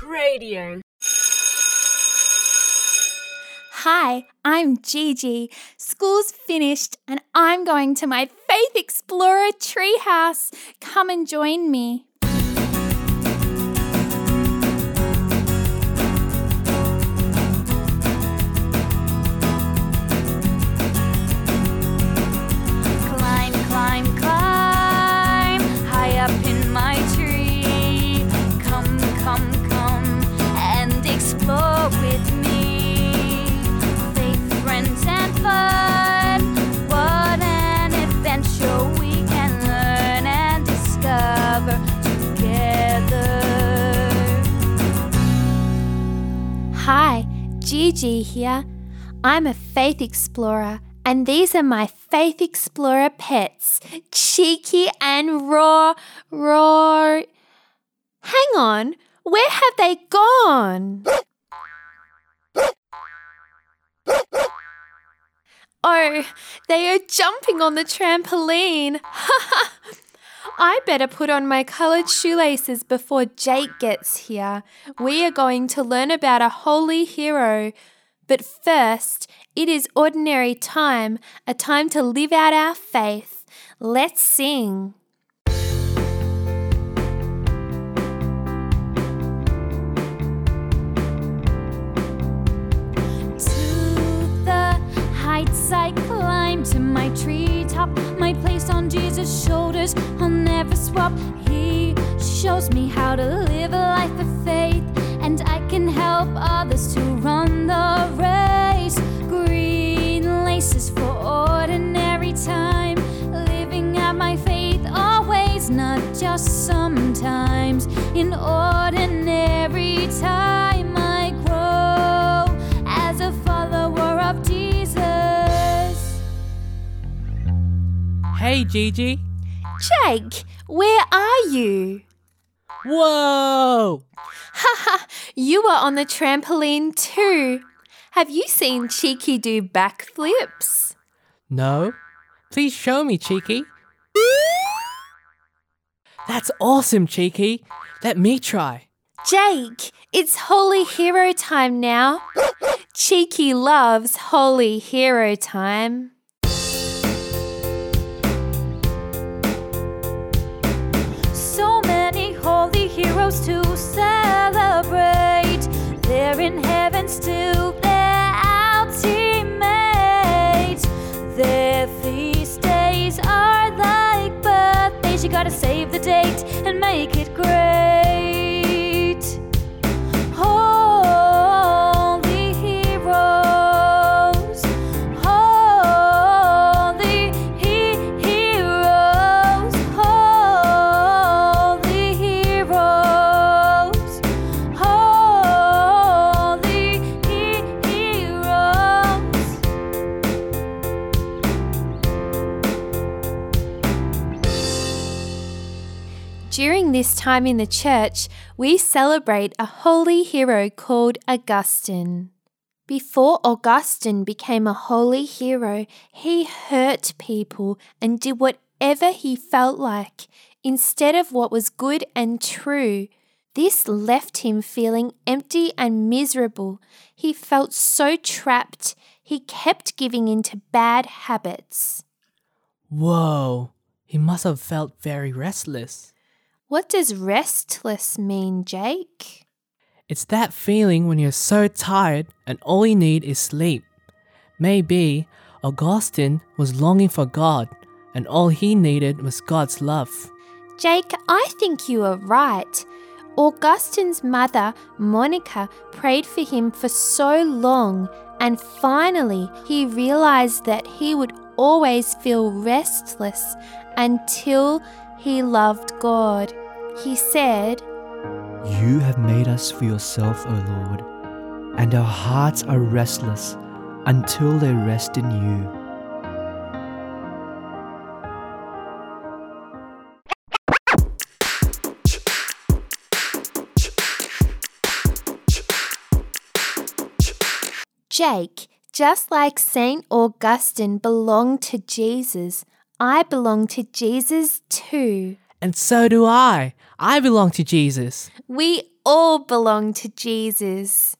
Cradio. Hi, I'm Gigi. School's finished and I'm going to my Faith Explorer treehouse. Come and join me. Gigi here. I'm a Faith Explorer, and these are my Faith Explorer pets Cheeky and Raw. Raw. Hang on, where have they gone? Oh, they are jumping on the trampoline. I better put on my coloured shoelaces before Jake gets here. We are going to learn about a holy hero. But first, it is ordinary time, a time to live out our faith. Let's sing. To the heights I climb, to my treetop, my place on Jesus' shoulders. I'll never swap. He shows me how to live a life of faith, and I Hey, Gigi. Jake, where are you? Whoa! Haha, you are on the trampoline too. Have you seen Cheeky do backflips? No? Please show me, Cheeky. That's awesome, Cheeky. Let me try. Jake, it's Holy Hero time now. Cheeky loves Holy Hero time. Holy to celebrate. They're in heaven still, they're our teammates. Their feast days are like birthdays. You gotta save the date and make it great. This time in the church, we celebrate a holy hero called Augustine. Before Augustine became a holy hero, he hurt people and did whatever he felt like instead of what was good and true. This left him feeling empty and miserable. He felt so trapped, he kept giving in to bad habits. Whoa! He must have felt very restless. What does restless mean, Jake? It's that feeling when you're so tired and all you need is sleep. Maybe Augustine was longing for God and all he needed was God's love. Jake, I think you are right. Augustine's mother, Monica, prayed for him for so long, and finally he realized that he would always feel restless until he loved God. He said, You have made us for yourself, O Lord, and our hearts are restless until they rest in you. Jake, just like St. Augustine belonged to Jesus, I belong to Jesus too. And so do I. I belong to Jesus. We all belong to Jesus.